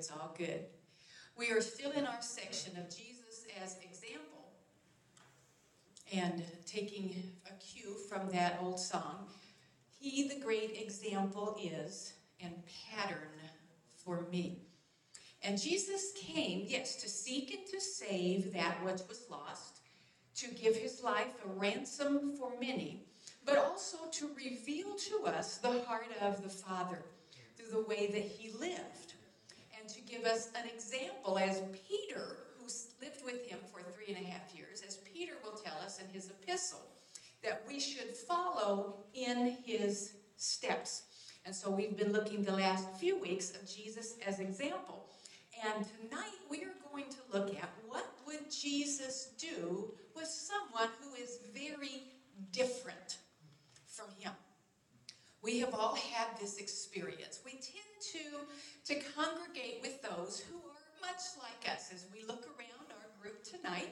it's all good. We are still in our section of Jesus as example and taking a cue from that old song. He, the great example, is and pattern for me. And Jesus came, yes, to seek and to save that which was lost, to give his life a ransom for many, but also to reveal to us the heart of the Father through the way that he lived, give us an example as Peter, who lived with him for three and a half years, as Peter will tell us in his epistle, that we should follow in his steps. And so we've been looking the last few weeks of Jesus as example. And tonight we are going to look at what would Jesus do with someone who is very different from him. We have all had this experience. We tend to, to congregate with those who are much like us. As we look around our group tonight,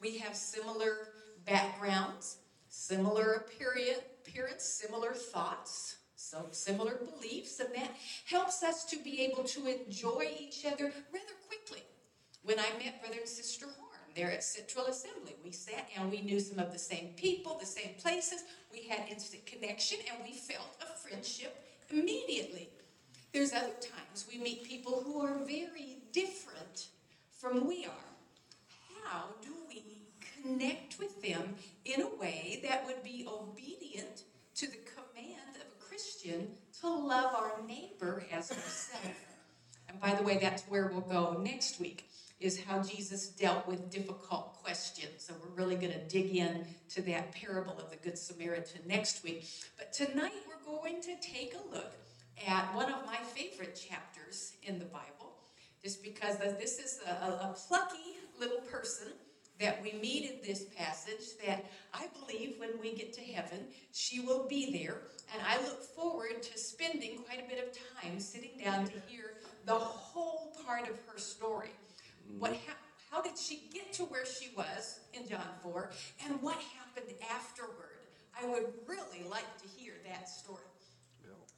we have similar backgrounds, similar appearance, similar thoughts, so similar beliefs, and that helps us to be able to enjoy each other rather quickly. When I met Brother and Sister there at Central Assembly, we sat and we knew some of the same people, the same places. We had instant connection and we felt a friendship immediately. There's other times we meet people who are very different from we are. How do we connect with them in a way that would be obedient to the command of a Christian to love our neighbor as ourselves. And by the way, that's where we'll go next week, is how Jesus dealt with difficult questions. So we're really going to dig in to that parable of the Good Samaritan next week. But tonight we're going to take a look at one of my favorite chapters in the Bible, just because this is a, a plucky little person that we meet in this passage that I believe when we get to heaven, she will be there. And I look forward to spending quite a bit of time sitting down to hear the whole part of her story. What ha- how did she get to where she was in John 4? And what happened afterward? I would really like to hear that story.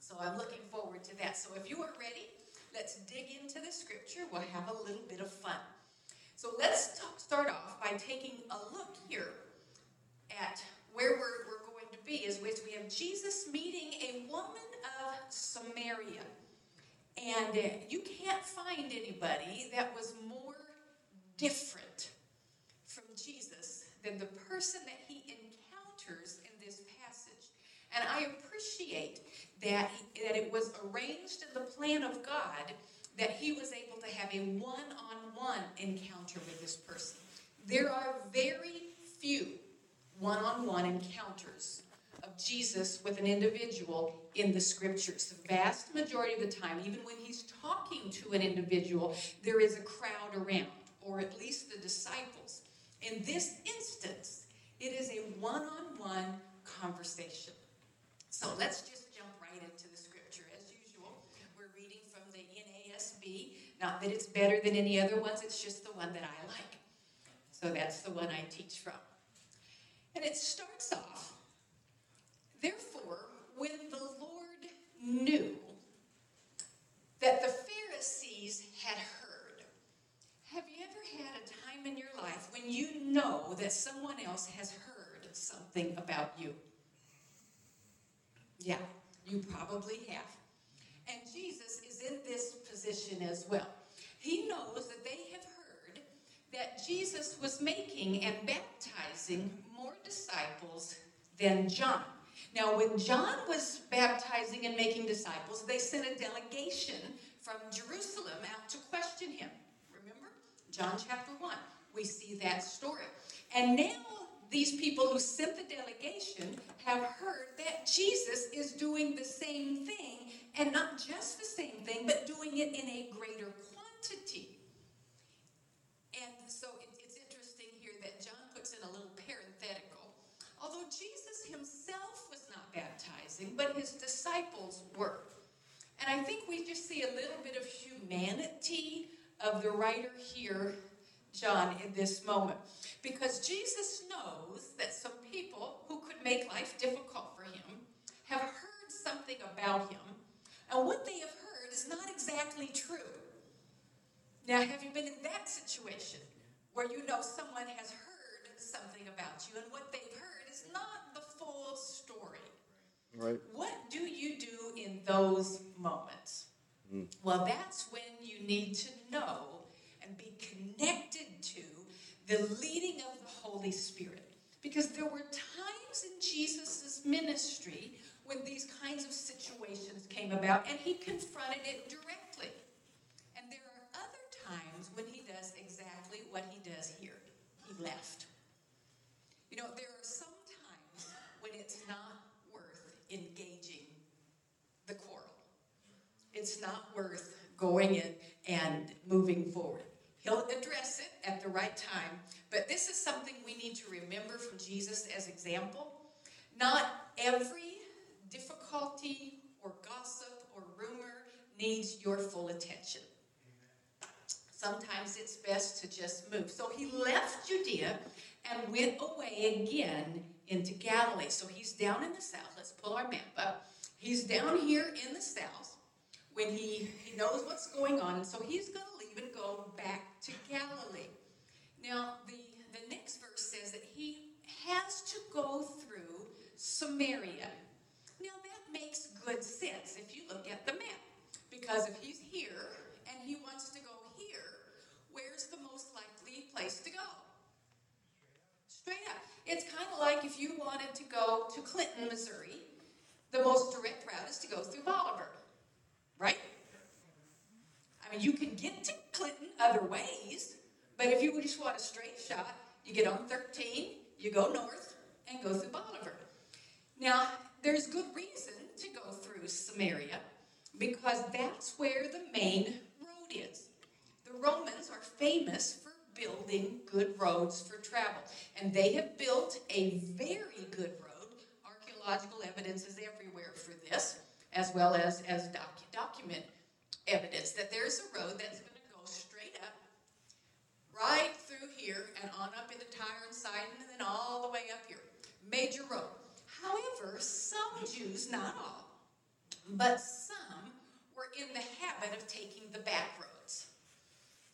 So I'm looking forward to that. So if you are ready, let's dig into the scripture. We'll have a little bit of fun. So let's talk, start off by taking a look here at where we're, we're going to be, is which we have Jesus meeting a woman of Samaria. And uh, you can't find anybody that was more different from Jesus than the person that he encounters in this passage. And I appreciate that, that it was arranged in the plan of God that he was able to have a one on one encounter with this person. There are very few one on one encounters of Jesus with an individual in the scriptures. The vast majority of the time, even when he's talking to an individual, there is a crowd around, or at least the disciples. In this instance, it is a one on one conversation. So let's just jump right into the scripture. As usual, we're reading from the NASB. Not that it's better than any other ones, it's just the one that I like. So that's the one I teach from. And it starts off Therefore, when the Lord knew that the Pharisees had heard, have you ever had a time in your life when you know that someone else has heard something about you? Yeah, you probably have. And Jesus is in this position as well. He knows that they have heard that Jesus was making and baptizing more disciples than John. Now, when John was baptizing and making disciples, they sent a delegation from Jerusalem out to question him. Remember? John chapter 1. We see that story. And now, these people who sent the delegation have heard that Jesus is doing the same thing, and not just the same thing, but doing it in a greater quantity. And so it's interesting here that John puts in a little parenthetical. Although Jesus himself was not baptizing, but his disciples were. And I think we just see a little bit of humanity of the writer here, John, in this moment. Because Jesus knows that some people who could make life difficult for him have heard something about him, and what they have heard is not exactly true. Now, have you been in that situation where you know someone has heard something about you and what they've heard is not the full story? Right. What do you do in those moments? Mm. Well, that's when you need to know and be connected to the leading of the Holy Spirit. Because there were times in Jesus' ministry when these kinds of situations came about and he confronted it directly. And there are other times when he does exactly what he does here he left. You know, there are some times when it's not worth engaging the quarrel, it's not worth going in and moving forward. He'll address it at the right time, but this is something we need to remember from Jesus as example. Not every difficulty or gossip or rumor needs your full attention. Sometimes it's best to just move. So he left Judea and went away again into Galilee. So he's down in the south. Let's pull our map up. He's down here in the south when he, he knows what's going on. So he's going to leave and go back to Galilee. Now, the, the next verse says that he has to go through Samaria. Now, that makes good sense if you look at the map. Because if he's here and he wants to go here, where's the most likely place to go? Straight up. It's kind of like if you wanted to go to Clinton, Missouri, the most direct route is to go through Bolivar, right? I mean, you can get to Clinton other ways, but if you just want a straight shot, you get on 13, you go north, and go through Bolivar. Now, there's good reason to go through Samaria because that's where the main road is. The Romans are famous for building good roads for travel, and they have built a very good road. Archaeological evidence is everywhere for this, as well as, as docu- document evidence that there's a road that's going to go straight up, right through here, and on up into Tyre and Sidon, and then all the way up here. Major road. However, some Jews, not all, but some were in the habit of taking the back roads.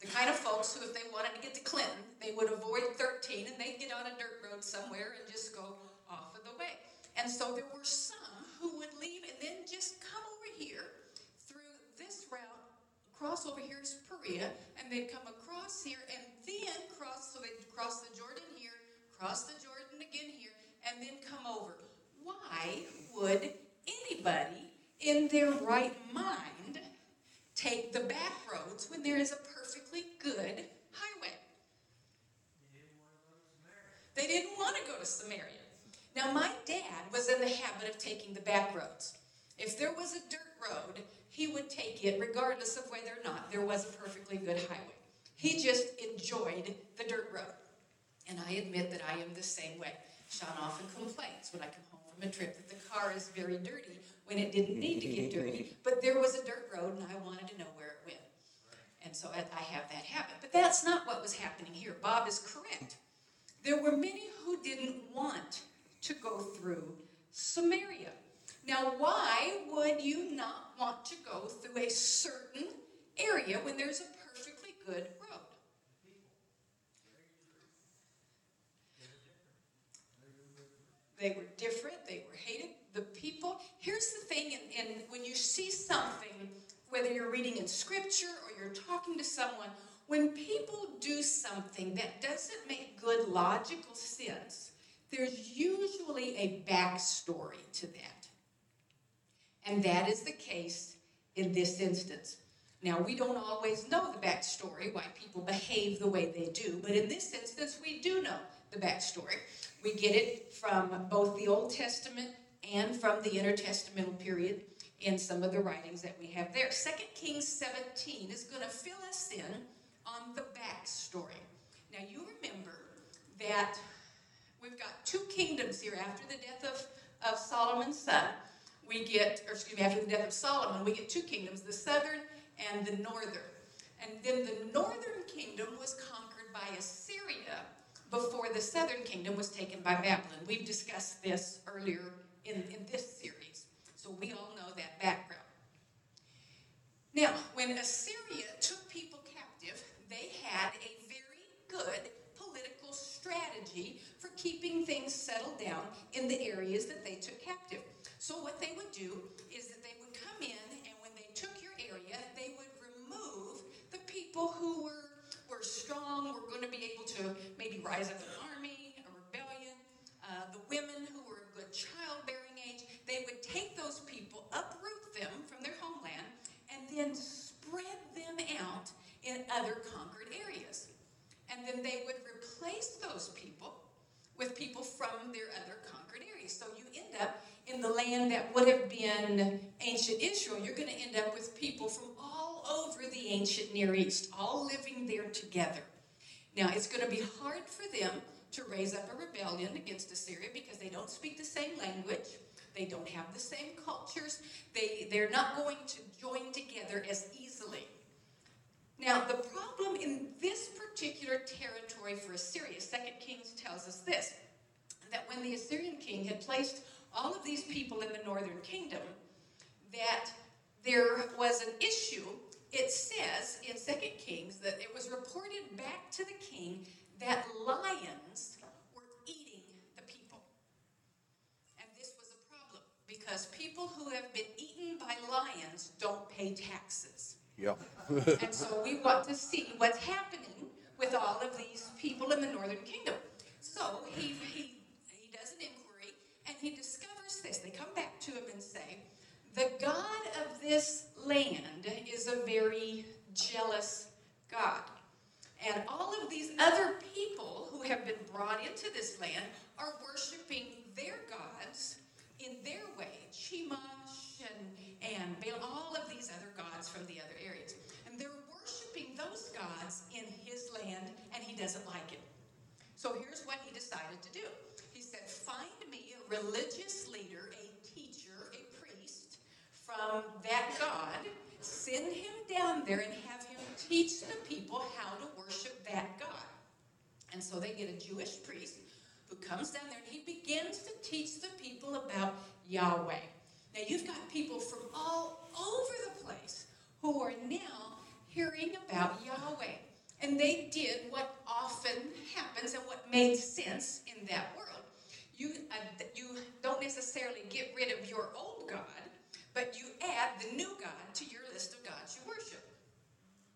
The kind of folks who, if they wanted to get to Clinton, they would avoid 13 and they'd get on a dirt road somewhere and just go off of the way. And so there were some who would leave and then just come over here cross over here is Perea, and they'd come across here and then cross, so they'd cross the Jordan here, cross the Jordan again here, and then come over. Why would anybody in their right mind take the back roads when there is a perfectly good highway? They didn't want to go to Samaria. Now, my dad was in the habit of taking the back roads. If there was a dirt road, he would take it regardless of whether or not there was a perfectly good highway. He just enjoyed the dirt road. And I admit that I am the same way. Sean often complains when I come home from a trip that the car is very dirty when it didn't need to get dirty. But there was a dirt road and I wanted to know where it went. And so I have that habit. But that's not what was happening here. Bob is correct. There were many who didn't want to go through Samaria. Now, why would you not want to go through a certain area when there's a perfectly good road? They were different, they were hated. The people, here's the thing, and, and when you see something, whether you're reading in scripture or you're talking to someone, when people do something that doesn't make good logical sense, there's usually a backstory to that. And that is the case in this instance. Now, we don't always know the backstory, why people behave the way they do, but in this instance, we do know the backstory. We get it from both the Old Testament and from the intertestamental period in some of the writings that we have there. 2 Kings 17 is going to fill us in on the backstory. Now, you remember that we've got two kingdoms here after the death of, of Solomon's son we get, or excuse me, after the death of Solomon, we get two kingdoms, the southern and the northern. And then the northern kingdom was conquered by Assyria before the southern kingdom was taken by Babylon. We've discussed this earlier in, in this series, so we all know that background. Now, when Assyria took people captive, they had a very good political strategy for keeping things settled down in the areas that they took captive. So what they would do is that they would come in, and when they took your area, they would remove the people who were were strong, were going to be able to maybe rise up an army, a rebellion. Uh, the women who were a good childbearing age, they would take those people, uproot them from their homeland, and then spread them out in other conquered areas. And then they would replace those people with people from their other conquered areas. So you end up in the land that would have been ancient Israel, you're going to end up with people from all over the ancient Near East, all living there together. Now, it's going to be hard for them to raise up a rebellion against Assyria because they don't speak the same language. They don't have the same cultures. They, they're not going to join together as easily. Now, the problem in this particular territory for Assyria, Second Kings tells us this that when the Assyrian king had placed all of these people in the northern kingdom, that there was an issue. It says in Second Kings that it was reported back to the king that lions were eating the people. And this was a problem because people who have been eaten by lions don't pay taxes. Yeah. and so we want to see what's happening with all of these people in the northern kingdom. So he, he, he does an inquiry and he discovers this. They come back to him and say, The God of this land is a very jealous God. And all of these other people who have been brought into this land are worshiping their gods in their way. Chemosh and, and Baal, all of these other gods from the other areas. And they're worshiping those gods in his land, and he doesn't like it. So here's what he decided to do. Religious leader, a teacher, a priest from that God, send him down there and have him teach the people how to worship that God. And so they get a Jewish priest who comes down there and he begins to teach the people about Yahweh. Now you've got people from all over the place who are now hearing about Yahweh. And they did what often happens and what made sense in that world. You, uh, you don't necessarily get rid of your old God, but you add the new God to your list of gods you worship.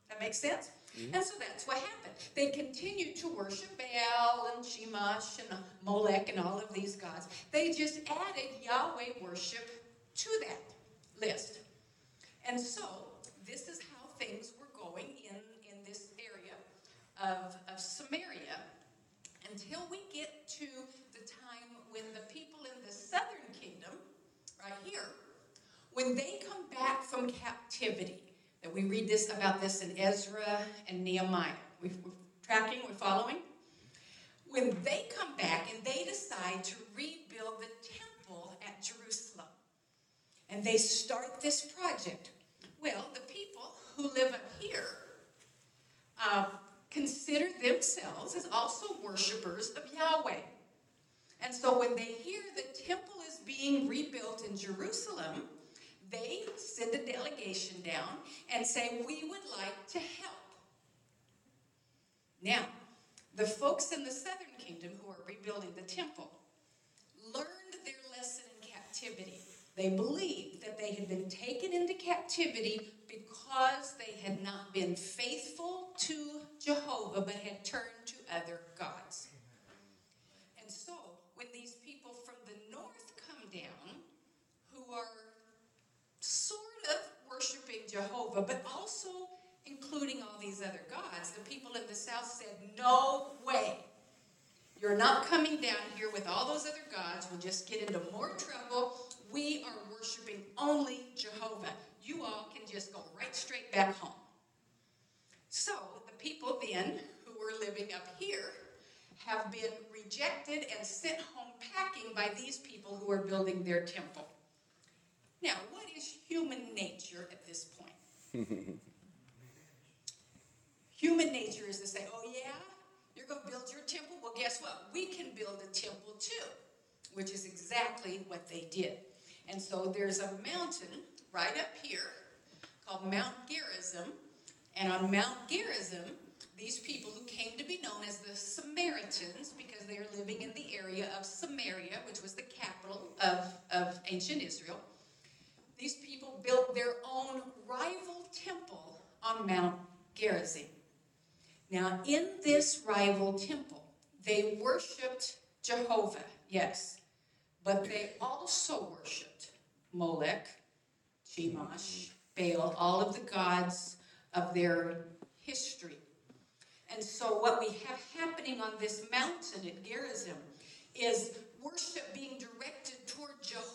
That makes sense? Mm-hmm. And so that's what happened. They continued to worship Baal and Chemosh and Molech and all of these gods. They just added Yahweh worship to that list. And so this is how things were going in, in this area of, of Samaria until we get to when the people in the southern kingdom, right here, when they come back from captivity, that we read this about this in Ezra and Nehemiah. We're tracking, we're following. When they come back and they decide to rebuild the temple at Jerusalem, and they start this project, well, the people who live up here uh, consider themselves as also worshipers of Yahweh. And so when they hear the temple is being rebuilt in Jerusalem, they send a delegation down and say, We would like to help. Now, the folks in the southern kingdom who are rebuilding the temple learned their lesson in captivity. They believed that they had been taken into captivity because they had not been faithful to Jehovah but had turned to other gods. And so, when these people from the north come down, who are sort of worshiping Jehovah, but also including all these other gods, the people in the south said, No way. You're not coming down here with all those other gods. We'll just get into more trouble. We are worshiping only Jehovah. You all can just go right straight back home. So the people then who were living up here have been rejected and sent home packing by these people who are building their temple. Now, what is human nature at this point? human nature is to say, oh, yeah, you're going to build your temple? Well, guess what? We can build a temple too, which is exactly what they did. And so there's a mountain right up here called Mount Gerizim. And on Mount Gerizim, these people who came to be known as the Samaritans, because they are living in the area of Samaria, which was the capital of, of ancient Israel, these people built their own rival temple on Mount Gerizim. Now, in this rival temple, They worshiped Jehovah, yes, but they also worshiped Molech, Chemosh, Baal, all of the gods of their history. And so, what we have happening on this mountain at Gerizim is worship being directed toward Jehovah,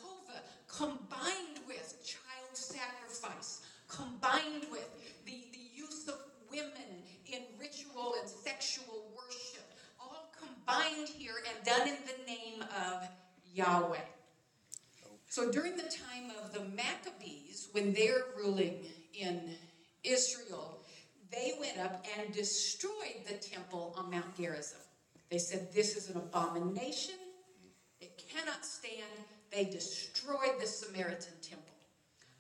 combined with child sacrifice, combined with the, the use of women in ritual and sexual worship, all combined here and done in the name of Yahweh. So during the time of the Maccabees, when they're ruling in Israel, they went up and destroyed the temple on Mount Gerizim. They said, This is an abomination. It cannot stand. They destroyed the Samaritan temple.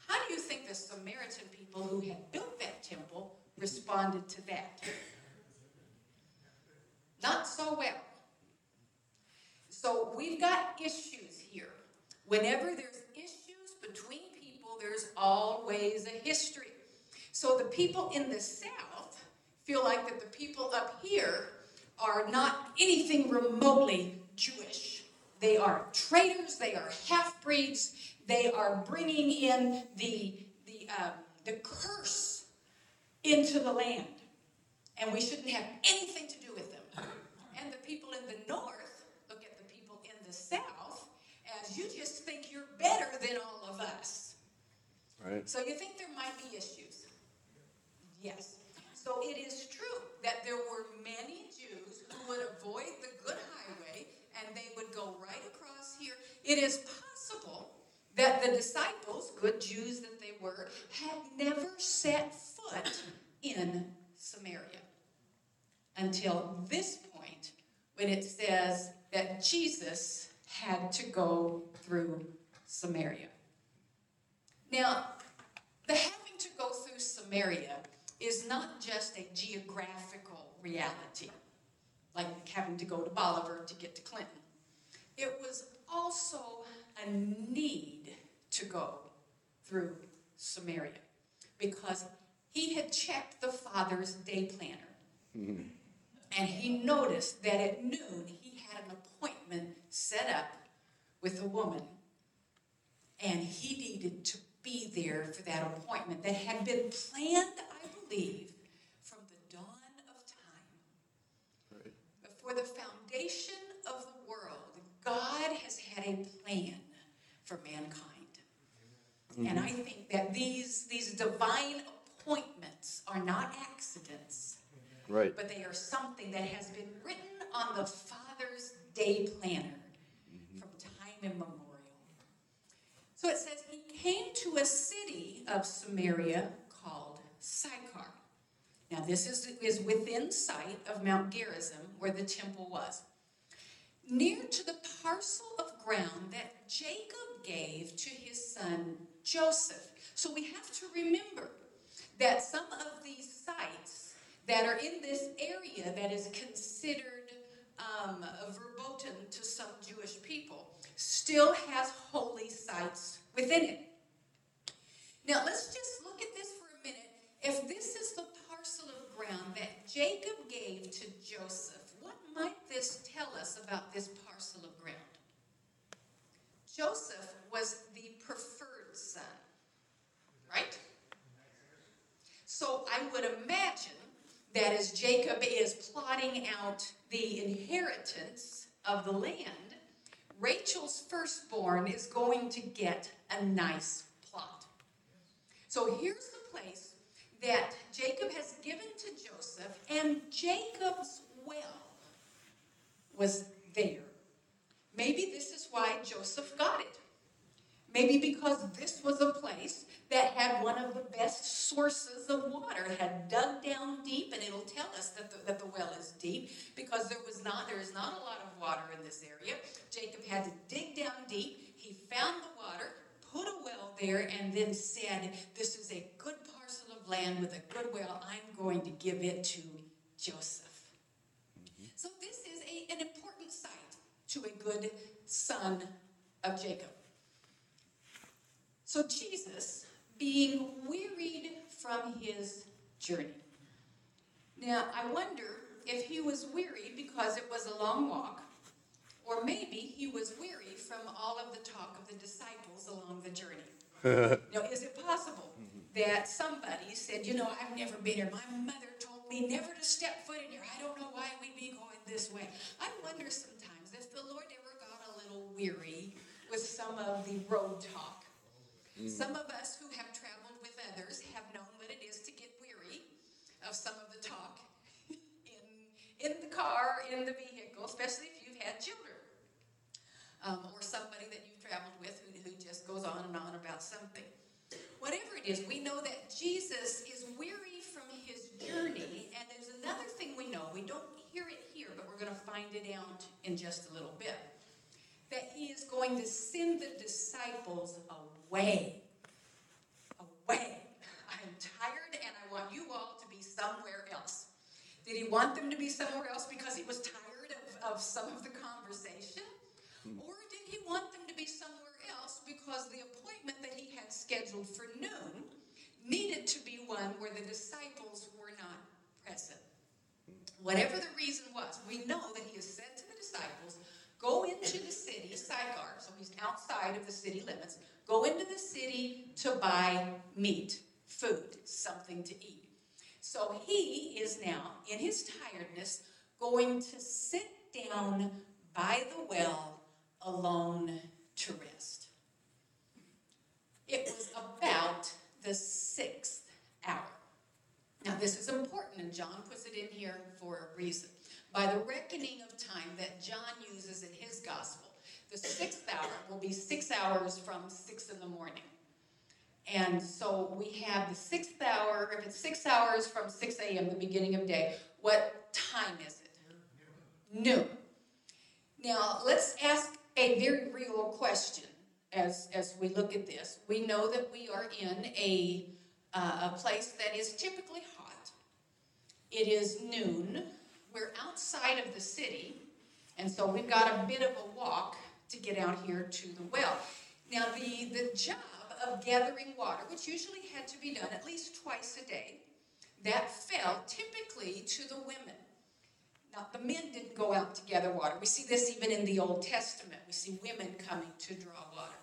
How do you think the Samaritan people who had built that temple responded to that? Not so well. So we've got issues here. Whenever there's issues between people, there's always a history. So the people in the South feel like that the people up here are not anything remotely Jewish. They are traitors, they are half breeds, they are bringing in the, the, uh, the curse into the land. And we shouldn't have anything to do with them. And the people in the North look at the people in the South as you just think you're better than all of us. Right. So you think there might be issues? Yes. So it is true that there were many Jews who would avoid the good highway and they would go right across here. It is possible that the disciples, good Jews that they were, had never set foot in Samaria until this point when it says that Jesus had to go through Samaria. Now, the having to go through Samaria is not just a geographical reality, like having to go to Bolivar to get to Clinton. It was also a need to go through Samaria because he had checked the Father's day planner. Mm-hmm. And he noticed that at noon he had an appointment set up with a woman. And he needed to be there for that appointment that had been planned, I believe, from the dawn of time. Right. Before the foundation of the world, God has had a plan for mankind. Mm-hmm. And I think that these, these divine appointments are not accidents, Right. but they are something that has been written on the Father's day planner mm-hmm. from time immemorial. So it says, He came to a city of Samaria called Sychar. Now, this is, is within sight of Mount Gerizim, where the temple was. Near to the parcel of ground that Jacob gave to his son Joseph. So we have to remember that some of these sites that are in this area that is considered um, verboten to some Jewish people still has holy sites within it. Now let's just look at this for a minute. If this is the parcel of ground that Jacob gave to Joseph, what might this tell us about this parcel of ground? Joseph was the preferred son, right? So I would imagine that as Jacob is plotting out the inheritance of the land, Rachel's firstborn is going to get a nice plot. So here's the place that Jacob has given to Joseph, and Jacob's well was there. Maybe this is why Joseph got it. Maybe because this was a place that had one of the best sources of water. It had dug down deep, and it'll tell us that the, that the well is deep because there was not there is not a lot of water in this area. Jacob had to dig down deep. He found the water, put a well there, and then said, "This is a good parcel of land with a good well. I'm going to give it to Joseph." Mm-hmm. So this an important site to a good son of Jacob. So Jesus, being wearied from his journey. Now, I wonder if he was weary because it was a long walk, or maybe he was weary from all of the talk of the disciples along the journey. now, is it possible mm-hmm. that somebody said, You know, I've never been here. My mother told me never to step foot in here. I don't know why we'd be going this way. I wonder sometimes if the Lord ever got a little weary with some of the road talk. Mm. Some of us who have traveled with others have known what it is to get weary of some of the talk in, in the car, in the vehicle, especially if you've had children. Um, or somebody that you've traveled with who, who just goes on and on about something. Whatever it is, we know that Jesus is weary from his journey. And there's another thing we know. We don't hear it here, but we're going to find it out in just a little bit. That he is going to send the disciples away. Away. I'm tired and I want you all to be somewhere else. Did he want them to be somewhere else because he was tired of, of some of the conversation? Hmm. Or did he want them to be somewhere else because the appointment that he had scheduled for noon needed to be one where the disciples were not present? Whatever the reason was, we know that he has said to the disciples, Go into the city, Sychar, so he's outside of the city limits. Go into the city to buy meat, food, something to eat. So he is now, in his tiredness, going to sit down by the well alone to rest. It was about the sixth hour. Now, this is important, and John puts it in here for a reason by the reckoning of time that John uses in his gospel. The sixth hour will be six hours from six in the morning. And so we have the sixth hour, if it's six hours from 6 a.m., the beginning of day, what time is it? Noon. Now, let's ask a very real question as, as we look at this. We know that we are in a, uh, a place that is typically hot. It is noon we're outside of the city, and so we've got a bit of a walk to get out here to the well. Now, the, the job of gathering water, which usually had to be done at least twice a day, that fell typically to the women. Now, the men didn't go out to gather water. We see this even in the Old Testament. We see women coming to draw water.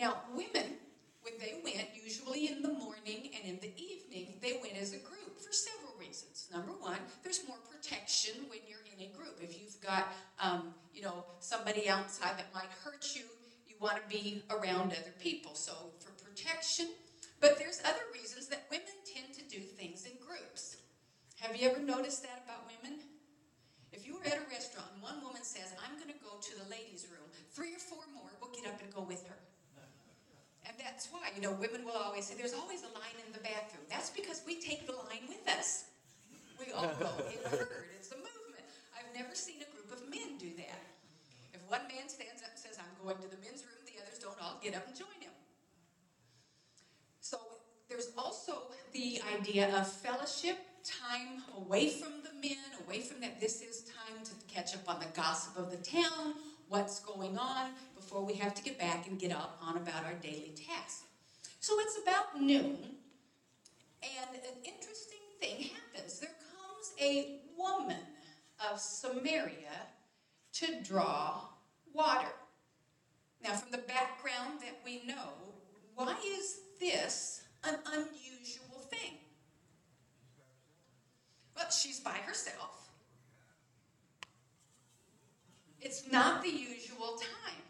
Now, women, when they went, usually in the morning and in the evening, they went as a group for several reasons. Number one, there's more protection when you're in a group. If you've got, um, you know, somebody outside that might hurt you, you want to be around other people. So for protection, but there's other reasons that women tend to do things in groups. Have you ever noticed that about women? If you were at a restaurant and one woman says, I'm going to go to the ladies' room, three or four more will get up and go with her. And that's why, you know, women will always say, there's always a line in the bathroom. That's because we take the line with us. We all go in a herd. It's a movement. I've never seen a group of men do that. If one man stands up and says, I'm going to the men's room, the others don't all get up and join him. So there's also the idea of fellowship, time away from the men, away from that. This is time to catch up on the gossip of the town, what's going on, before we have to get back and get up on about our daily tasks. So it's about noon, and an interesting thing happens. There comes a woman of Samaria to draw water. Now, from the background that we know, why is this an unusual thing? Well, she's by herself. It's not the usual time.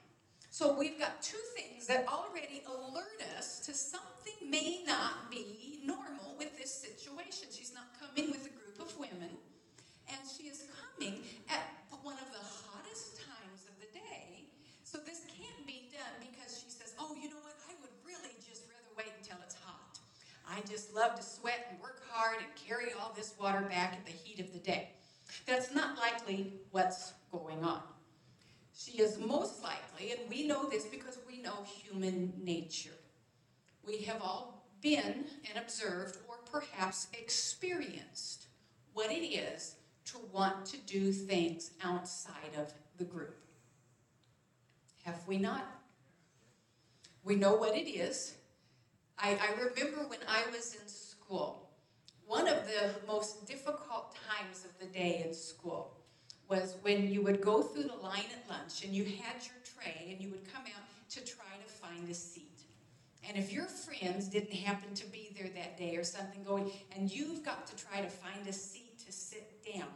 So we've got two things that already alert us to something may not be normal with this situation. She's not coming with a group of women, and she is coming at one of the hottest times of the day. So this can't be done because she says, Oh, you know what? I would really just rather wait until it's hot. I just love to sweat and work hard and carry all this water back at the heat of the day. That's not likely what's going on. She is most likely, and we know this because we know human nature. We have all been and observed or perhaps experienced what it is to want to do things outside of the group. Have we not? We know what it is. I, I remember when I was in school, one of the most difficult times of the day in school was when you would go through the line at lunch and you had your tray and you would come out to try to find a seat. And if your friends didn't happen to be there that day or something going, and you've got to try to find a seat to sit down,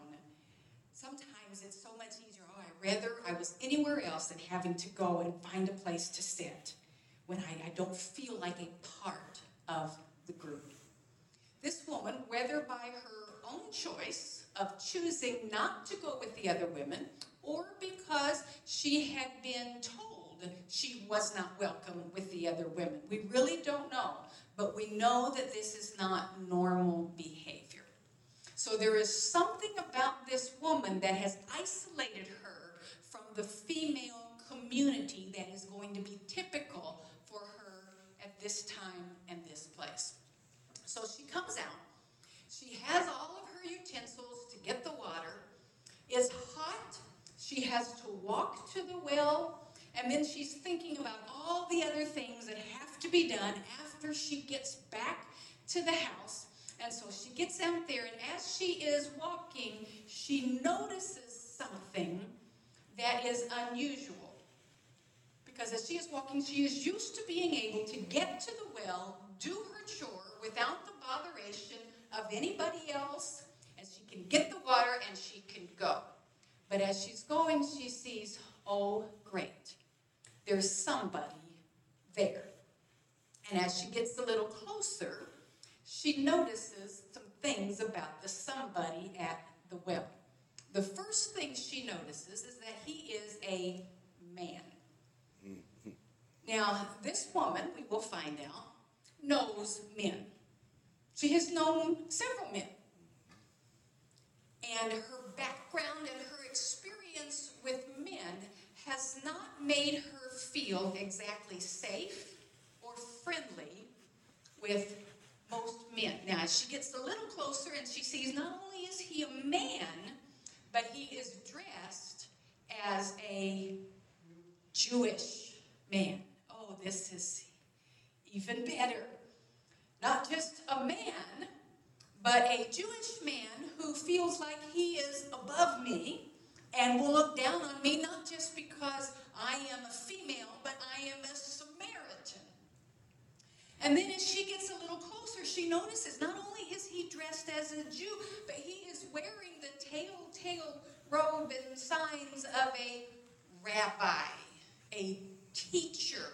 sometimes it's so much easier. Oh, I'd rather I was anywhere else than having to go and find a place to sit when I, I don't feel like a part of the group. This woman, whether by her own choice of choosing not to go with the other women or because she had been told she was not welcome with the other women, we really don't know, but we know that this is not normal behavior. So there is something about this woman that has isolated her from the female community that is going to be typical for her at this time and this place. So she comes out. She has all of her utensils to get the water. It's hot. She has to walk to the well. And then she's thinking about all the other things that have to be done after she gets back to the house. And so she gets out there, and as she is walking, she notices something that is unusual. Because as she is walking, she is used to being able to get to the well, do her chore without the botheration of anybody else, and she can get the water and she can go. But as she's going, she sees, oh, great, there's somebody there. And as she gets a little closer, she notices some things about the somebody at the well. The first thing she notices is that he is a man. Mm-hmm. Now, this woman, we will find out, knows men. She has known several men. And her background and her experience with men has not made her feel exactly safe or friendly with most men. Now, as she gets a little closer and she sees not only is he a man, but he is dressed as a Jewish man. Oh, this is even better. Not just a man, but a Jewish man who feels like he is above me and will look down on me not just because I am a female, but I am a Samaritan. And then as she gets a little closer, she notices not only is he dressed as a Jew, but he is wearing the telltale robe and signs of a rabbi, a teacher,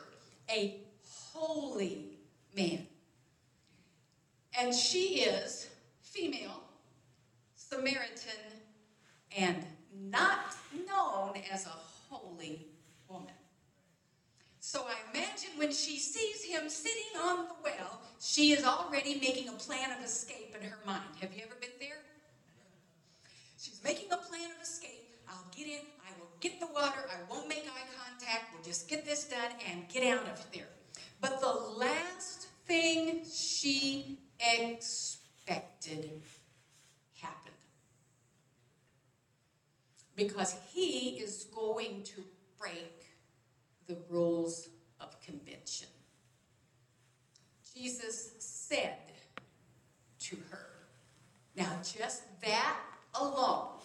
a holy man. And she is female, Samaritan, and not known as a holy woman. So I imagine when she sees him sitting on the well, she is already making a plan of escape in her mind. Have you ever been there? She's making a plan of escape. I'll get in, I will get the water, I won't make eye contact, we'll just get this done and get out of there. But the last thing she expected happened. Because he is going to break the rules of convention. Jesus said to her, now just that alone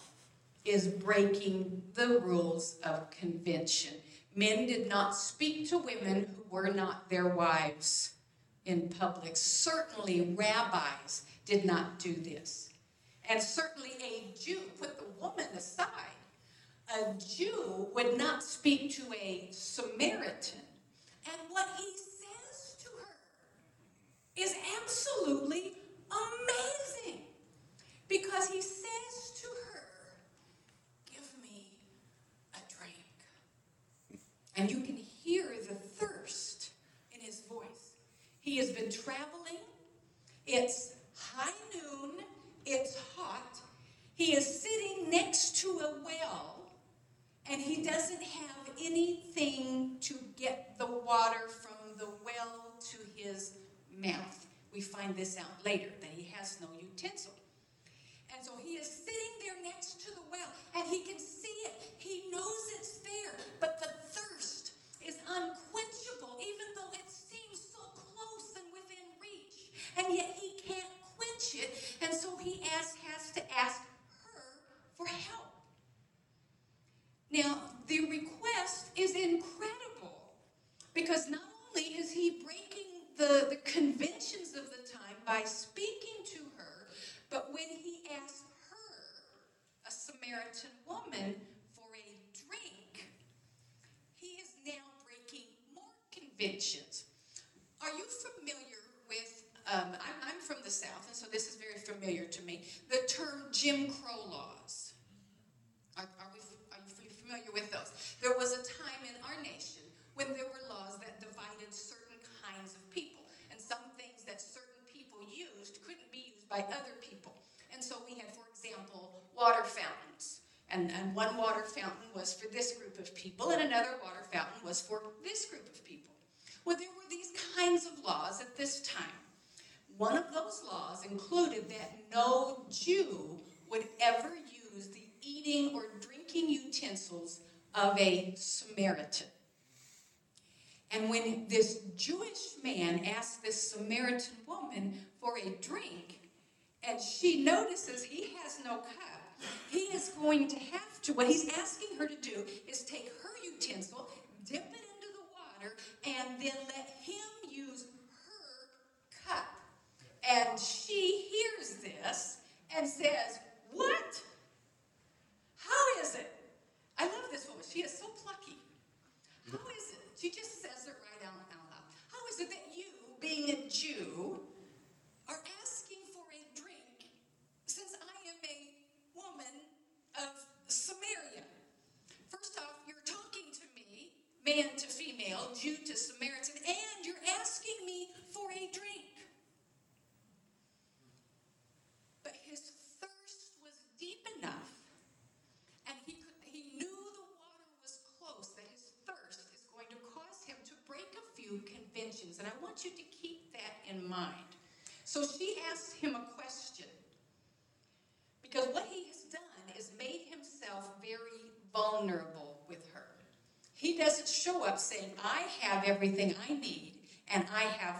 is breaking the rules of convention. Men did not speak to women who were not their wives in public. Certainly, rabbis did not do this. And certainly, a Jew, put the woman aside, a Jew would not speak to a Samaritan. And what he says to her is absolutely amazing. Because he says to her, Give me a drink. And you can of a Samaritan. And when this Jewish man asks this Samaritan woman for a drink, and she notices he has no cup, he is going to have to, what he's asking her to do is take her utensil, dip it into the water, and then let him about saying, I have everything I need and I have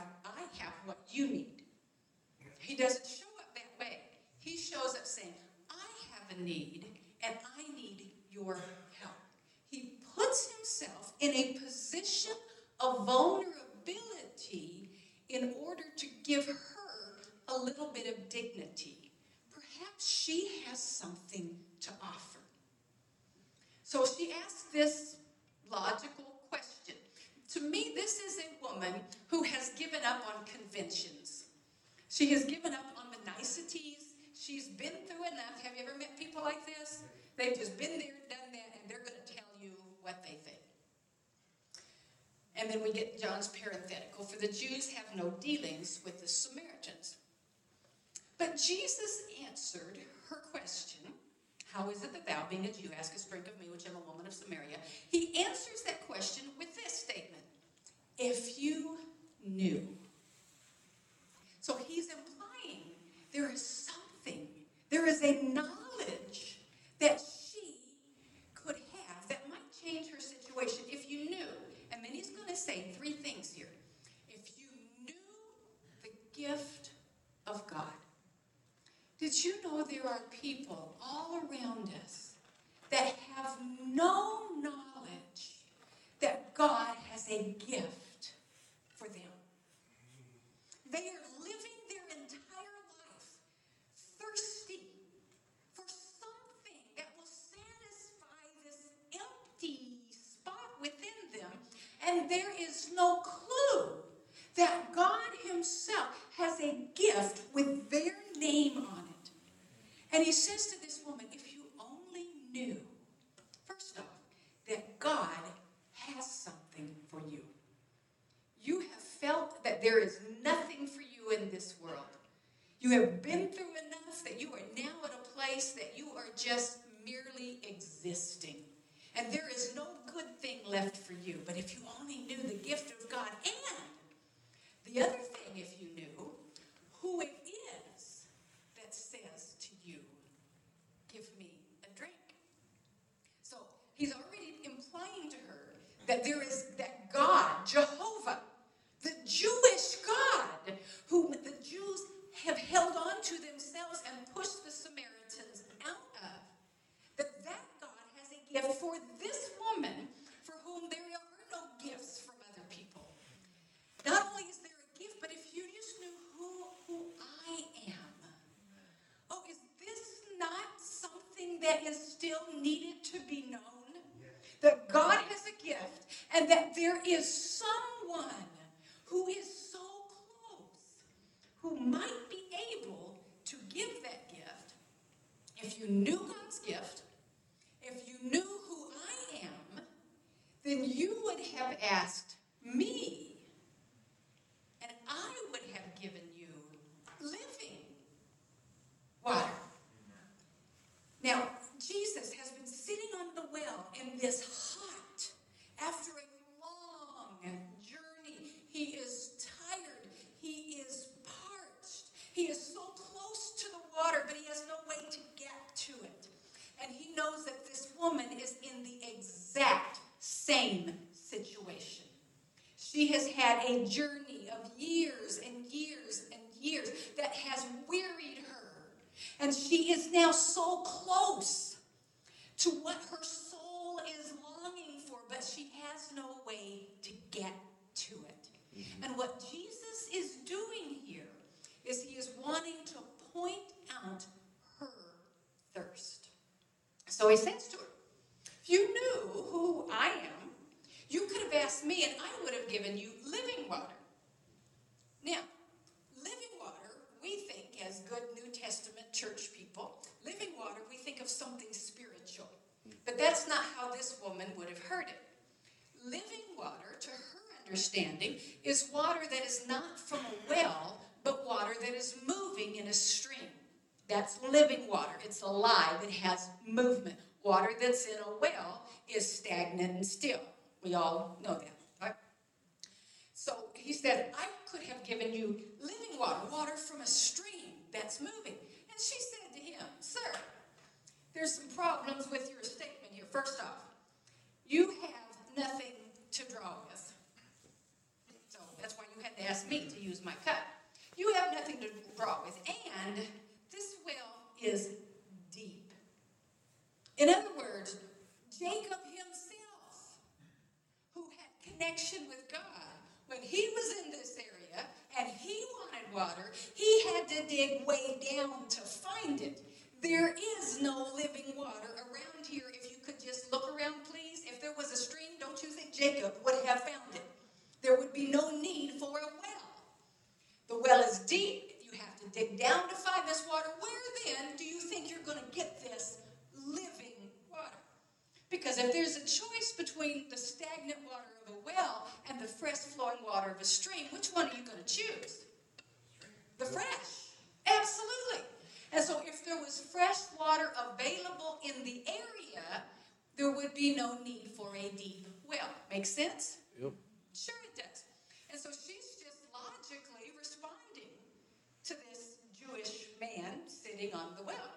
In a well is stagnant and still. We all know that, right? So he said, I could have given you living water, water from a stream that's moving. And she said to him, Sir, there's some problems with your statement here. First off, you have nothing to draw with. So that's why you had to ask me to use my cup. You have nothing to draw with. And this well is. In other words, Jacob himself, who had connection with God, when he was in this area and he wanted water, he had to dig way down to find it. There is no living water around here. If you could just look around, please. If there was a stream, don't you think Jacob would have found it? There would be no need for a well. The well is deep. You have to dig down to find this water. Where then do you think you're going to get this? Because if there's a choice between the stagnant water of a well and the fresh flowing water of a stream, which one are you going to choose? The fresh. Absolutely. And so if there was fresh water available in the area, there would be no need for a deep well. Makes sense? Yep. Sure it does. And so she's just logically responding to this Jewish man sitting on the well.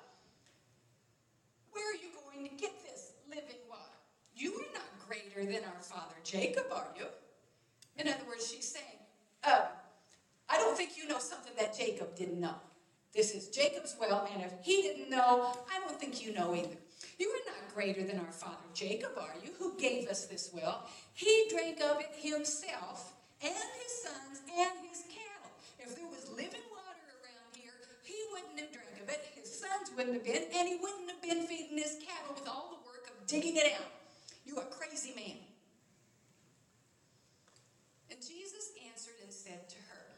Where are you going to get this living water? You are not greater than our father Jacob, are you? In other words, she's saying, uh, I don't think you know something that Jacob didn't know. This is Jacob's well, and if he didn't know, I don't think you know either. You are not greater than our father Jacob, are you, who gave us this well? He drank of it himself, and his sons, and his cattle. If there was living water around here, he wouldn't have drank of it, his sons wouldn't have been, and he wouldn't have been feeding his cattle with all the work of digging it out. You a crazy man. And Jesus answered and said to her,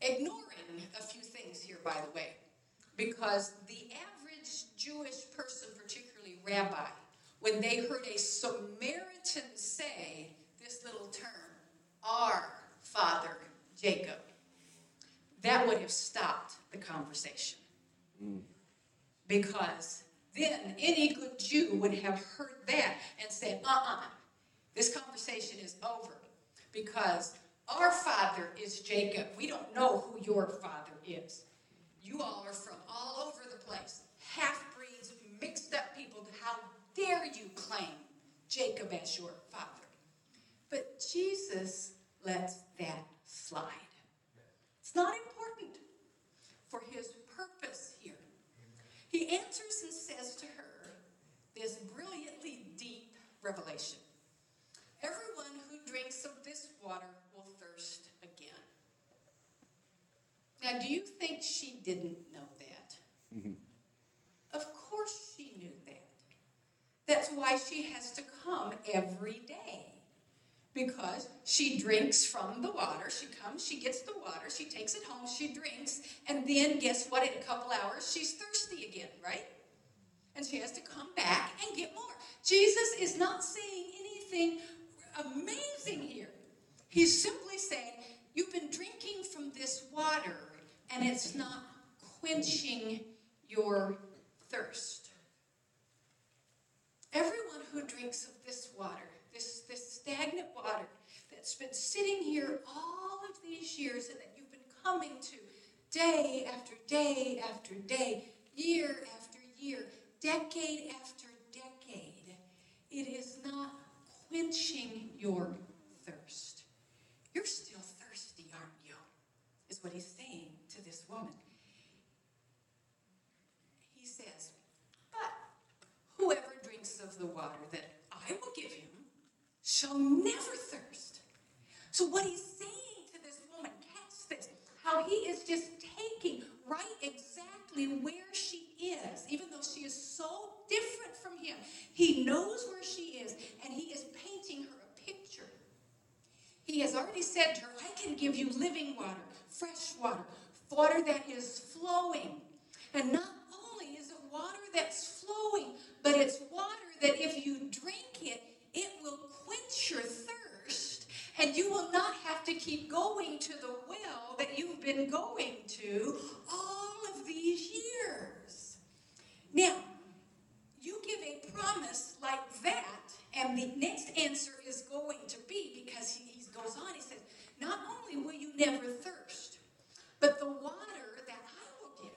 ignoring a few things here, by the way, because the average Jewish person, particularly rabbi, when they heard a Samaritan say this little term, our father Jacob, that would have stopped the conversation. Mm. Because then any good Jew would have heard that and said, uh uh-uh, uh this conversation is over. Because our father is Jacob. We don't know who your father is. You all are from all over the place. Half breeds, mixed up people. How dare you claim Jacob as your father? But Jesus lets that slide. It's not important for his purpose. He answers and says to her this brilliantly deep revelation Everyone who drinks of this water will thirst again. Now, do you think she didn't know that? Mm-hmm. Of course she knew that. That's why she has to come every day. Because she drinks from the water. She comes, she gets the water, she takes it home, she drinks, and then guess what? In a couple hours, she's thirsty again, right? And she has to come back and get more. Jesus is not saying anything amazing here. He's simply saying, You've been drinking from this water, and it's not quenching your thirst. Everyone who drinks of this water, this, this stagnant water that's been sitting here all of these years and that you've been coming to day after day after day, year after year, decade after decade, it is not quenching your thirst. You're still thirsty, aren't you? Is what he's saying to this woman. He says, But whoever drinks of the water that I will give him shall never thirst. So, what he's saying to this woman, catch this, how he is just taking right exactly where she is, even though she is so different from him. He knows where she is, and he is painting her a picture. He has already said to her, I can give you living water, fresh water, water that is flowing. And not only is it water that's flowing, but it's water that if you drink it, it will quench your thirst. And you will not have to keep going to the well that you've been going to all of these years. Now, you give a promise like that, and the next answer is going to be because he, he goes on, he says, Not only will you never thirst, but the water that I will give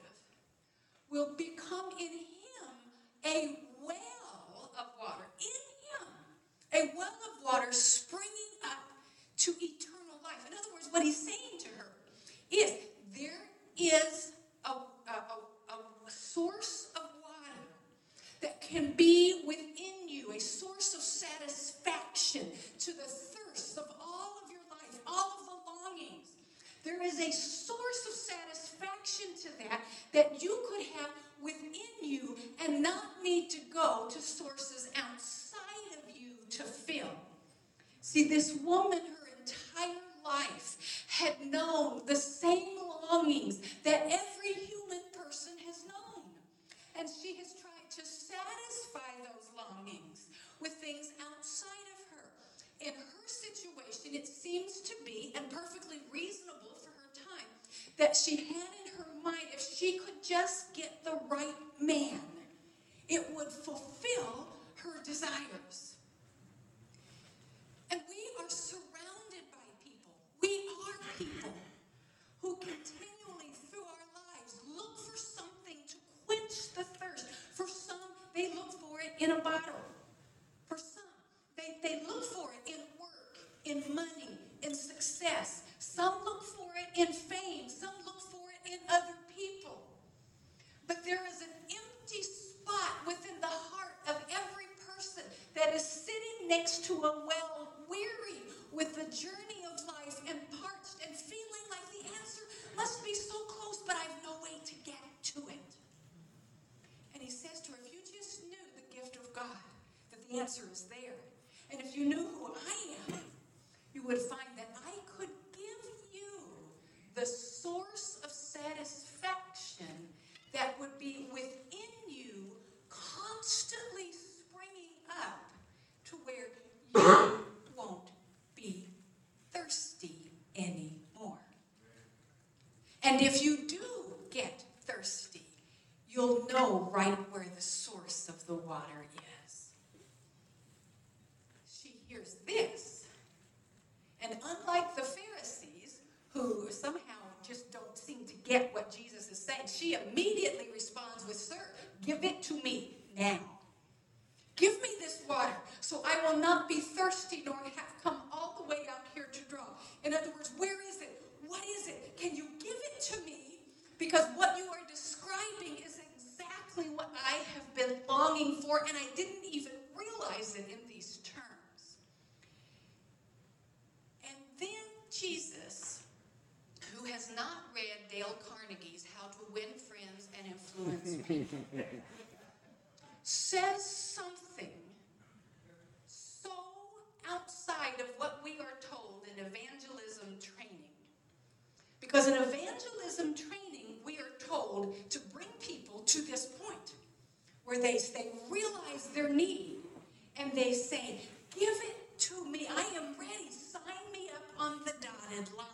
will become in him a well of water. In him, a well of water springing up to eternal life. In other words, what he's saying to her is there is a, a, a, a source of water that can be within you, a source of satisfaction to the thirst of all of your life, all of the longings. There is a source of satisfaction to that that you could have within you and not need to go to sources outside to fill. See, this woman, her entire life, had known the same longings that every human person has known. And she has tried to satisfy those longings with things outside of her. In her situation, it seems to be, and perfectly reasonable for her time, that she had in her mind if she could just get the right man, it would fulfill her desires. And we are surrounded by people. We are people who continually through our lives look for something to quench the thirst. For some, they look for it in a bottle. For some, they, they look for it in work, in money, in success. Some look for it in fame. Some look for it in other people. But there is an empty spot within the heart of every person that is sitting next to a well, weary with the journey of life and parched and feeling like the answer must be so close, but I've no way to get to it. And he says to her, if you just knew the gift of God, that the answer is there. And if you knew who I am, you would find that I could give you the source of satisfaction that would be within you, constantly springing up to where you won't be thirsty anymore. And if you do get thirsty, you'll know right where the source of the water is. She hears this. And unlike the Pharisees, who somehow just don't seem to get what Jesus is saying, she immediately responds with, Sir, give it to me now. Give me this water so I will not be thirsty nor have come all the way out here to draw. In other words, where is it? What is it? Can you give it to me? Because what you are describing is exactly what I have been longing for, and I didn't even realize it in these terms. And then Jesus, who has not read Dale Carnegie's How to Win Friends and Influence People, says something outside of what we are told in evangelism training. Because in evangelism training, we are told to bring people to this point where they, they realize their need and they say, Give it to me. I am ready. Sign me up on the dotted line.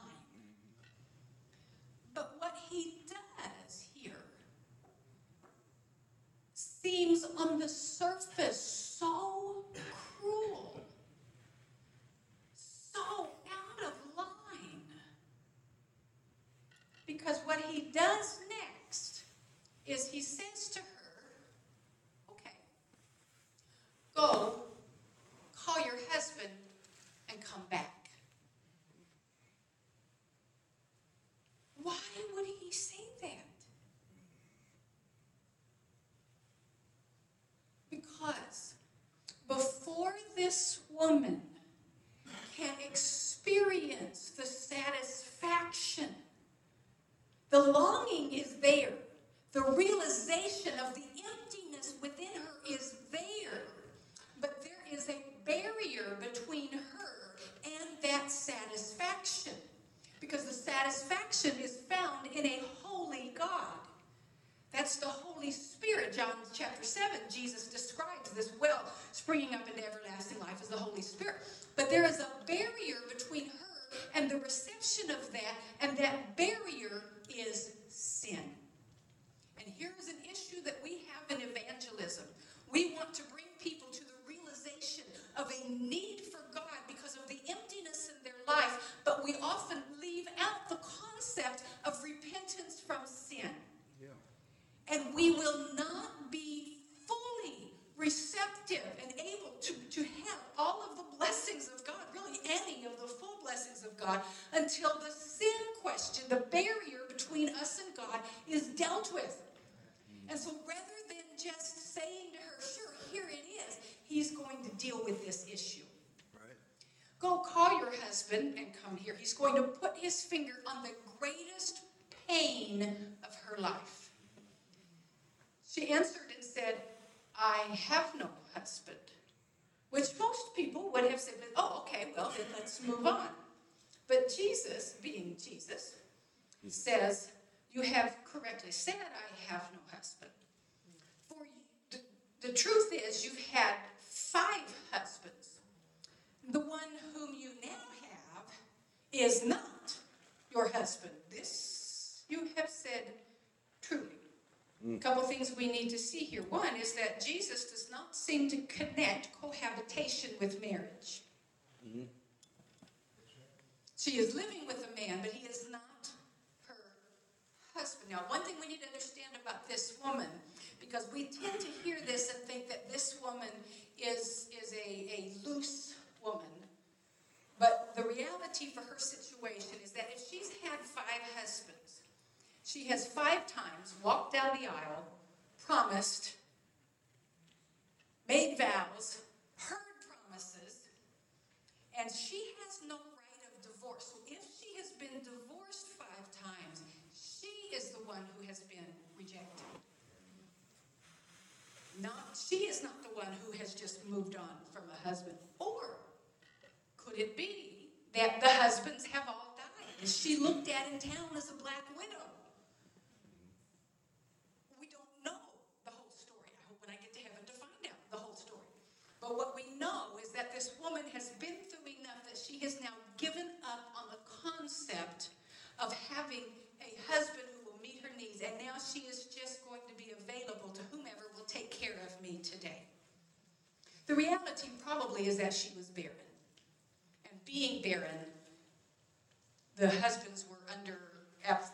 But what he does here seems on the surface so so out of line. Because what he does next is he says to her, Okay, go call your husband and come back. Why would he say that? Because before this woman experience the satisfaction, the longing is there, the realization of the emptiness within her is there, but there is a barrier between her and that satisfaction. Because the satisfaction is found in a holy God. That's the Holy Spirit. John chapter 7, Jesus describes this well springing up into everlasting life as the Holy Spirit. But there is a barrier between her and the reception of that, and that barrier is sin. And here's an issue that we have in evangelism. We want to bring people to the realization of a need for God because of the emptiness in their life, but we often leave out the concept of repentance from sin. And we will not be fully receptive and able to, to have all of the blessings of God, really any of the full blessings of God, until the sin question, the barrier between us and God, is dealt with. And so rather than just saying to her, sure, here it is, he's going to deal with this issue. Right. Go call your husband and come here. He's going to put his finger on the greatest pain of her life. She answered and said, I have no husband. Which most people would have said, oh, okay, well, then let's move on. But Jesus, being Jesus, says, You have correctly said, I have no husband. For the, the truth is, you've had five husbands. The one whom you now have is not your husband. This you have said truly. A couple things we need to see here. One is that Jesus does not seem to connect cohabitation with marriage. Mm-hmm. She is living with a man, but he is not her husband. Now, one thing we need to understand about this woman, because we tend to hear this and think that this woman is, is a, a loose woman. But the reality for her situation is that if she's had five husbands, she has five times walked down the aisle, promised, made vows, heard promises, and she has no right of divorce. So if she has been divorced five times, she is the one who has been rejected. Not she is not the one who has just moved on from a husband. Or could it be that the husbands have all died? She looked at in town as a black widow? We don't know the whole story. I hope when I get to heaven to find out the whole story. But what we know is that this woman has been through enough that she has now given up on the concept of having a husband who will meet her needs, and now she is just going to be available to whomever will take care of me today. The reality probably is that she was barren. And being barren, the husbands were under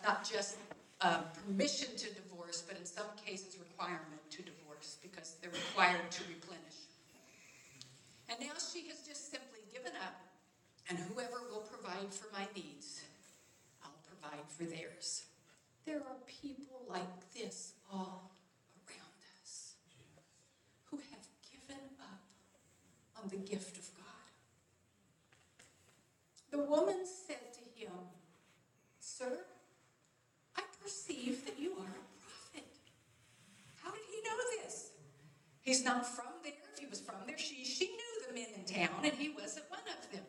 not just uh, permission to divorce, but in some cases requirement to divorce because they're required to replenish. And now she has just simply given up, and whoever will provide for my needs, I'll provide for theirs. There are people like this all around us who have given up on the gift of God. The woman said to him, Sir, I perceive that you are a prophet. How did he know this? He's not from there. If he was from there, she, she knew down, and he wasn't one of them.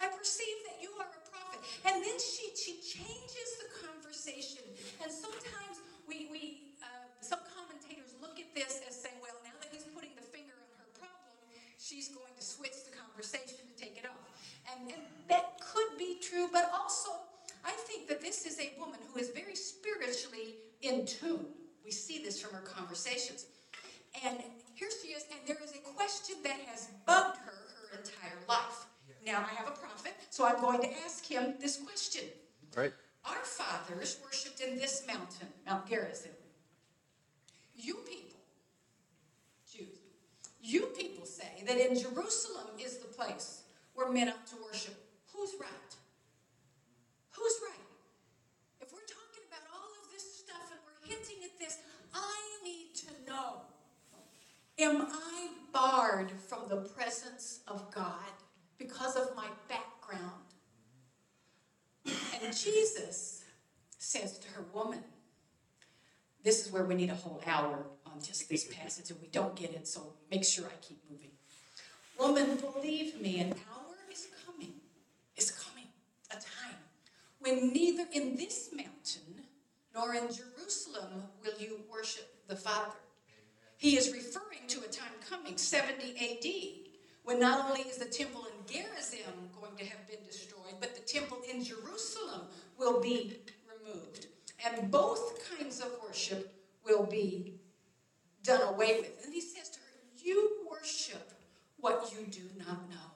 I perceive that you are a prophet. And then she, she changes the conversation. And sometimes we, we uh, some commentators look at this as saying, well, now that he's putting the finger on her problem, she's going to switch the conversation to take it off. And, and that could be true, but also I think that this is a woman who is very spiritually in tune. We see this from her conversations. And here she is, and there is a question that has now, I have a prophet, so I'm going to ask him this question. Right. Our fathers worshipped in this mountain, Mount Gerizim. You people, Jews, you people say that in Jerusalem is the place where men ought to worship. Who's right? Who's right? If we're talking about all of this stuff and we're hinting at this, I need to know Am I barred from the presence of God because of my background? And Jesus says to her, Woman, this is where we need a whole hour on just this passage, and we don't get it, so make sure I keep moving. Woman, believe me, an hour is coming, is coming, a time when neither in this mountain nor in Jerusalem will you worship the Father. He is referring to a time coming, 70 AD, when not only is the temple in Gerizim going to have been destroyed, but the temple in Jerusalem will be removed. And both kinds of worship will be done away with. And he says to her, You worship what you do not know.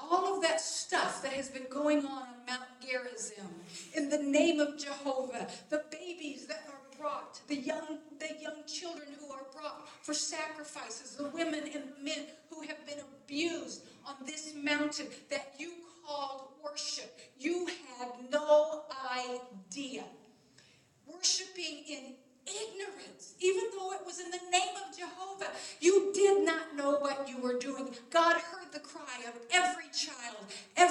All of that stuff that has been going on on Mount Gerizim in the name of Jehovah, the babies that are brought, the young, the young children who are brought for sacrifices, the women and men who have been abused on this mountain that you called worship. You had no idea. Worshiping in ignorance, even though it was in the name of Jehovah. You did not know what you were doing. God heard the cry of every child, every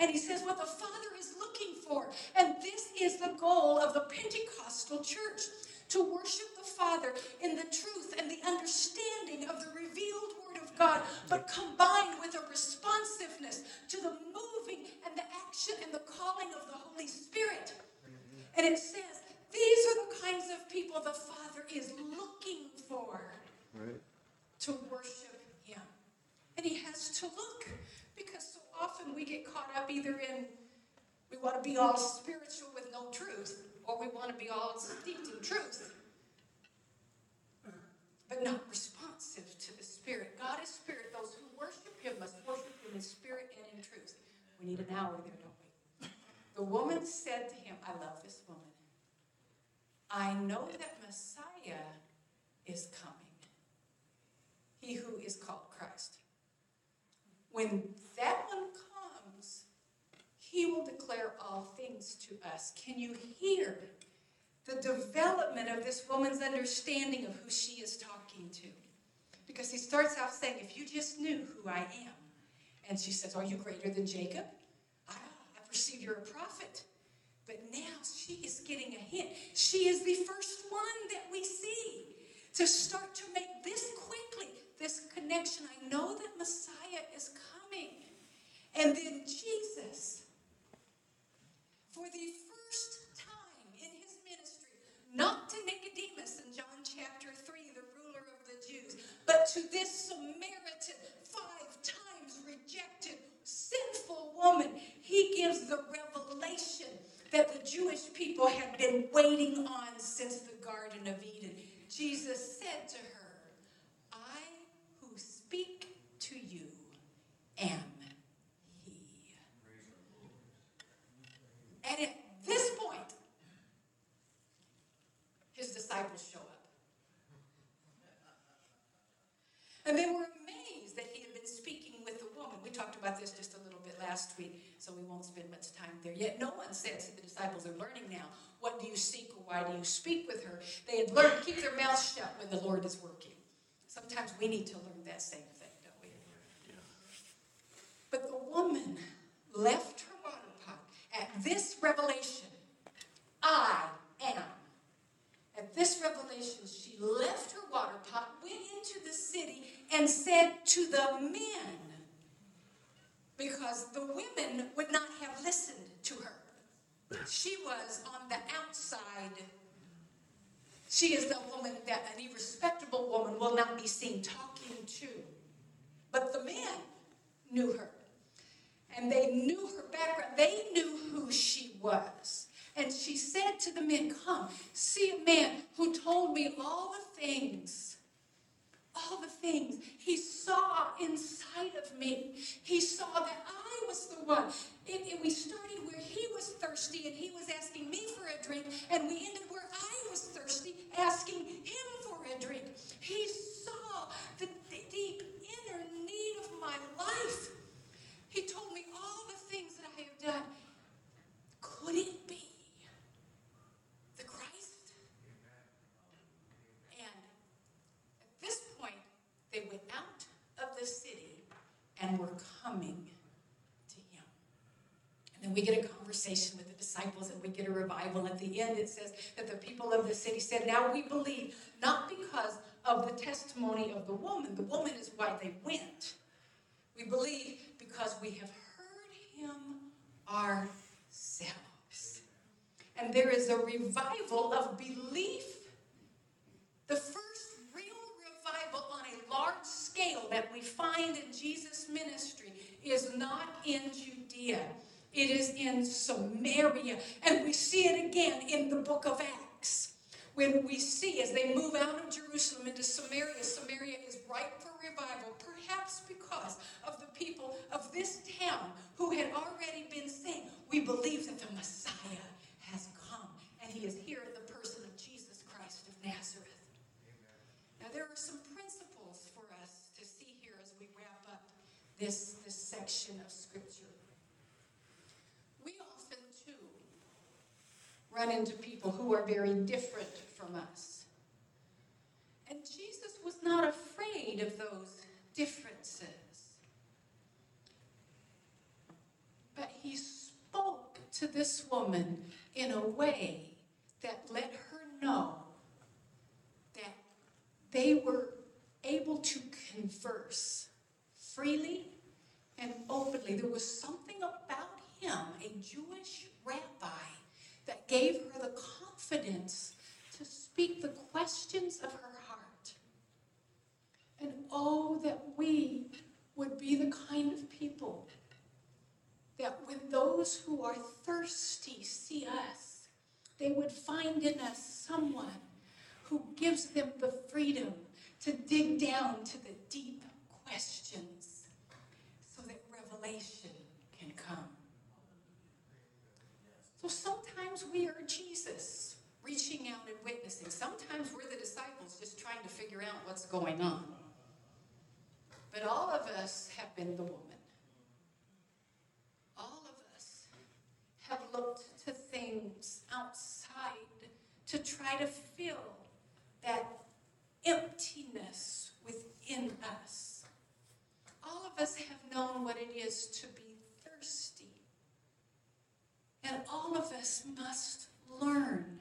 And he says, What the Father is looking for. And this is the goal of the Pentecostal church to worship the Father in the truth and the understanding of the revealed Word of God, but combined with a responsiveness to the moving and the action and the calling of the Holy Spirit. And it says, These are the kinds of people the Father is looking for Right. to worship him. And he has to look often we get caught up either in we want to be all spiritual with no truth, or we want to be all steeped in truth, but not responsive to the Spirit. God is Spirit. Those who worship him must worship him in spirit and in truth. We need an hour there, don't we? The woman said to him, I love this woman. I know that Messiah is coming. he who is called Christ. When that one comes, he will declare all things to us. Can you hear the development of this woman's understanding of who she is talking to? Because he starts out saying, If you just knew who I am. And she says, Are you greater than Jacob? Ah, I, I perceive you're a prophet. But now she is getting a hint. She is the first one that we see to start to make this quickly, this connection. I know that Messiah is coming. And then Jesus, for the first time in his ministry, not to Nicodemus in John chapter 3, the ruler of the Jews, but to this Samaritan, five times rejected, sinful woman, he gives the revelation that the Jewish people had been waiting on since the Garden of Eden. Jesus said to her, I who speak to you am he. And at this point, his disciples show up. And they were amazed that he had been speaking with the woman. We talked about this just a little bit last week, so we won't spend much time there. Yet no one said to the disciples are learning now, what do you seek or why do you speak with her? They had learned keep their mouths shut when the Lord is working. Sometimes we need to learn that same thing, don't we? But the woman left her water pot at this revelation. I am. At this revelation, she left her water pot, went into the city, and said to the men, because the women would not have listened to her. She was on the outside. She is the woman that an irrespectable woman will not be seen talking to. But the men knew her. And they knew her background. They knew who she was. And she said to the men, Come, see a man who told me all the things. All the things he saw inside of me. He saw that I was the one. It, we started where he was thirsty and he was asking me for a drink, and we ended where I was thirsty asking him for a drink. He saw the, the deep inner need of my life. He told me all the things that I have done. Could it be the Christ? And at this point, they went out of the city and were coming. And we get a conversation with the disciples and we get a revival. At the end, it says that the people of the city said, Now we believe, not because of the testimony of the woman. The woman is why they went. We believe because we have heard him ourselves. And there is a revival of belief. The first real revival on a large scale that we find in Jesus' ministry is not in Judea, it is in Samaria. And we see it again in the book of Acts. When we see as they move out of Jerusalem into Samaria, Samaria is ripe for revival, perhaps because of the people of this town who had already been saying, We believe that the Messiah has come, and he is here in the person of Jesus Christ of Nazareth. Now, there are some principles for us to see here as we wrap up this, this section of Scripture. We often, too, run into people who are very different from us. And Jesus was not afraid of those differences. But he spoke to this woman in a way that let her know that they were able to converse freely and openly. There was something about him, a Jewish rabbi, that gave her the confidence to speak the questions of her heart. And oh, that we would be the kind of people that when those who are thirsty see us, they would find in us someone who gives them the freedom to dig down to the deep questions so that revelation can come. So sometimes we are Jesus reaching out and witnessing. Sometimes we're the disciples just trying to figure out what's going on. But all of us have been the woman. All of us have looked to things outside to try to fill that emptiness within us. All of us have known what it is to be. And all of us must learn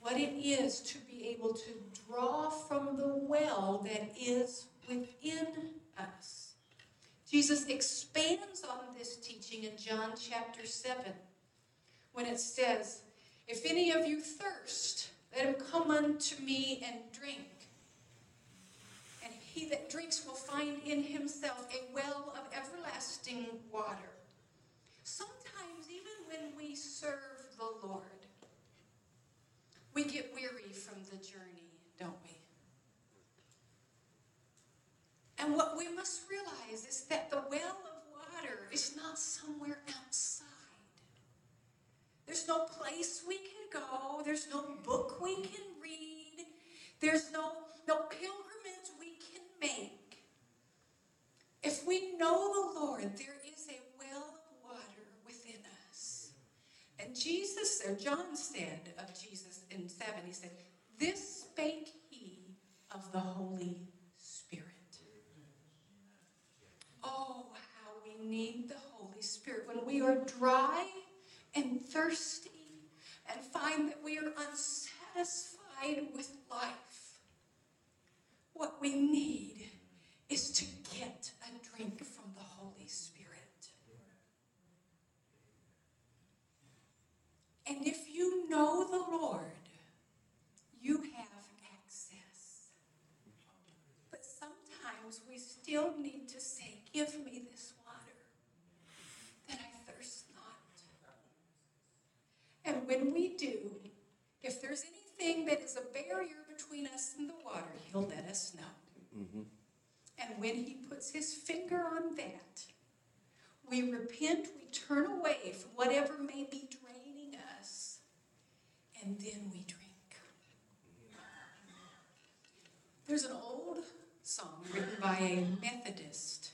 what it is to be able to draw from the well that is within us. Jesus expands on this teaching in John chapter 7 when it says, If any of you thirst, let him come unto me and drink. And he that drinks will find in himself a well of everlasting water. Even when we serve the Lord, we get weary from the journey, don't we? And what we must realize is that the well of water is not somewhere outside. There's no place we can go. There's no book we can read. There's no, no pilgrimage we can make. If we know the Lord, there is a well of water within us. And Jesus, or John said of Jesus in 7, he said, This spake he of the Holy Spirit. Oh, how we need the Holy Spirit when we are dry and thirsty and find that we are unsatisfied with life. What we need is to get a drink from the Holy Spirit. And if you know the Lord, you have access. But sometimes we still need to say, Give me this water that I thirst not. And when we do, if there's anything that is a barrier between us and the water, He'll let us know. Mm-hmm. And when He puts His finger on that, we repent, we turn away from whatever may be and then we drink. There's an old song written by a Methodist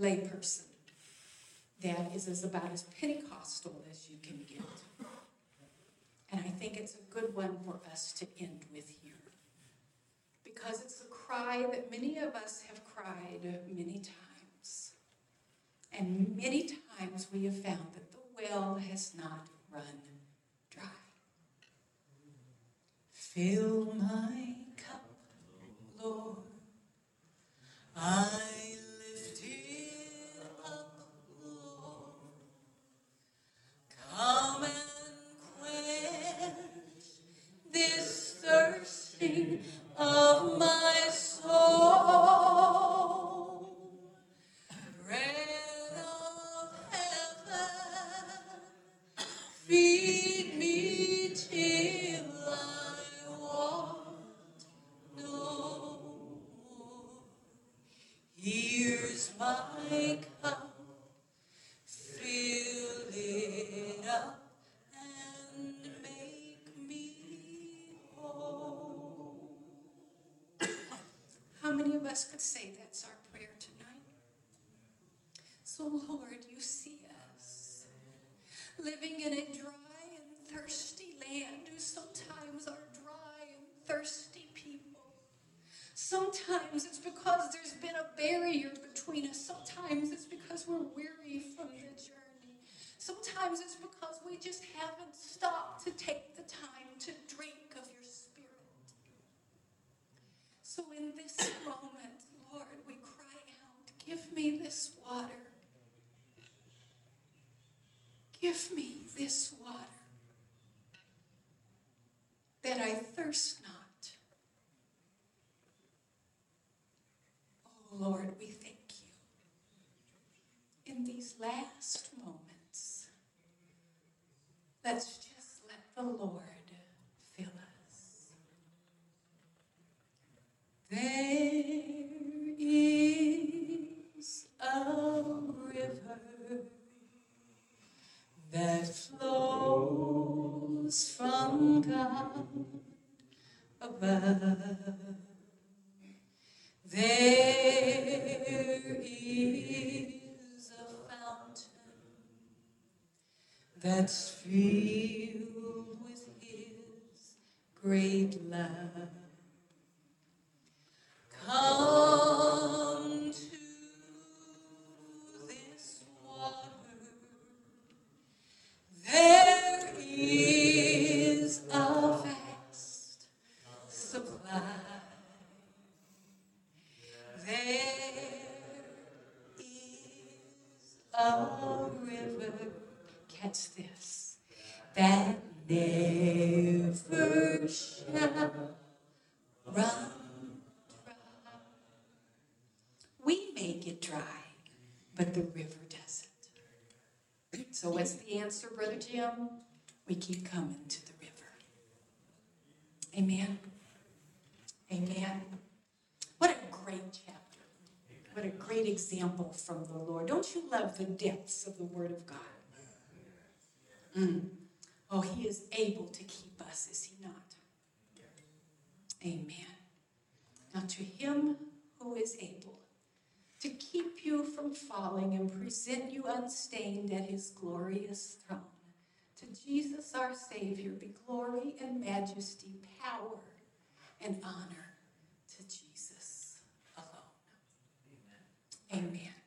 layperson that is as about as Pentecostal as you can get. And I think it's a good one for us to end with here. Because it's a cry that many of us have cried many times. And many times we have found that the well has not run dry. Fill my cup, Lord. I lift it up, Lord. Come and quench this thirsting of my soul. My cup. us could say that's our prayer tonight. So, Lord, you see us living in a dry and thirsty land who sometimes are dry and thirsty. Sometimes it's because there's been a barrier between us. Sometimes it's because we're weary from the journey. Sometimes it's because we just haven't stopped to take the time to drink of your spirit. So in this moment, Lord, we cry out, Give me this water. Give me this water that I thirst not. Oh Lord, we thank you. In these last moments, let's just let the Lord answer, Brother Jim? We keep coming to the river. Amen. Amen. What a great chapter. What a great example from the Lord. Don't you love the depths of the Word of God? Mm. Oh, He is able to keep us, is He not? Amen. Now, to Him who is able to keep you from falling and present you unstained at his glorious throne. To Jesus our Savior be glory and majesty, power and honor to Jesus alone. Amen. Amen.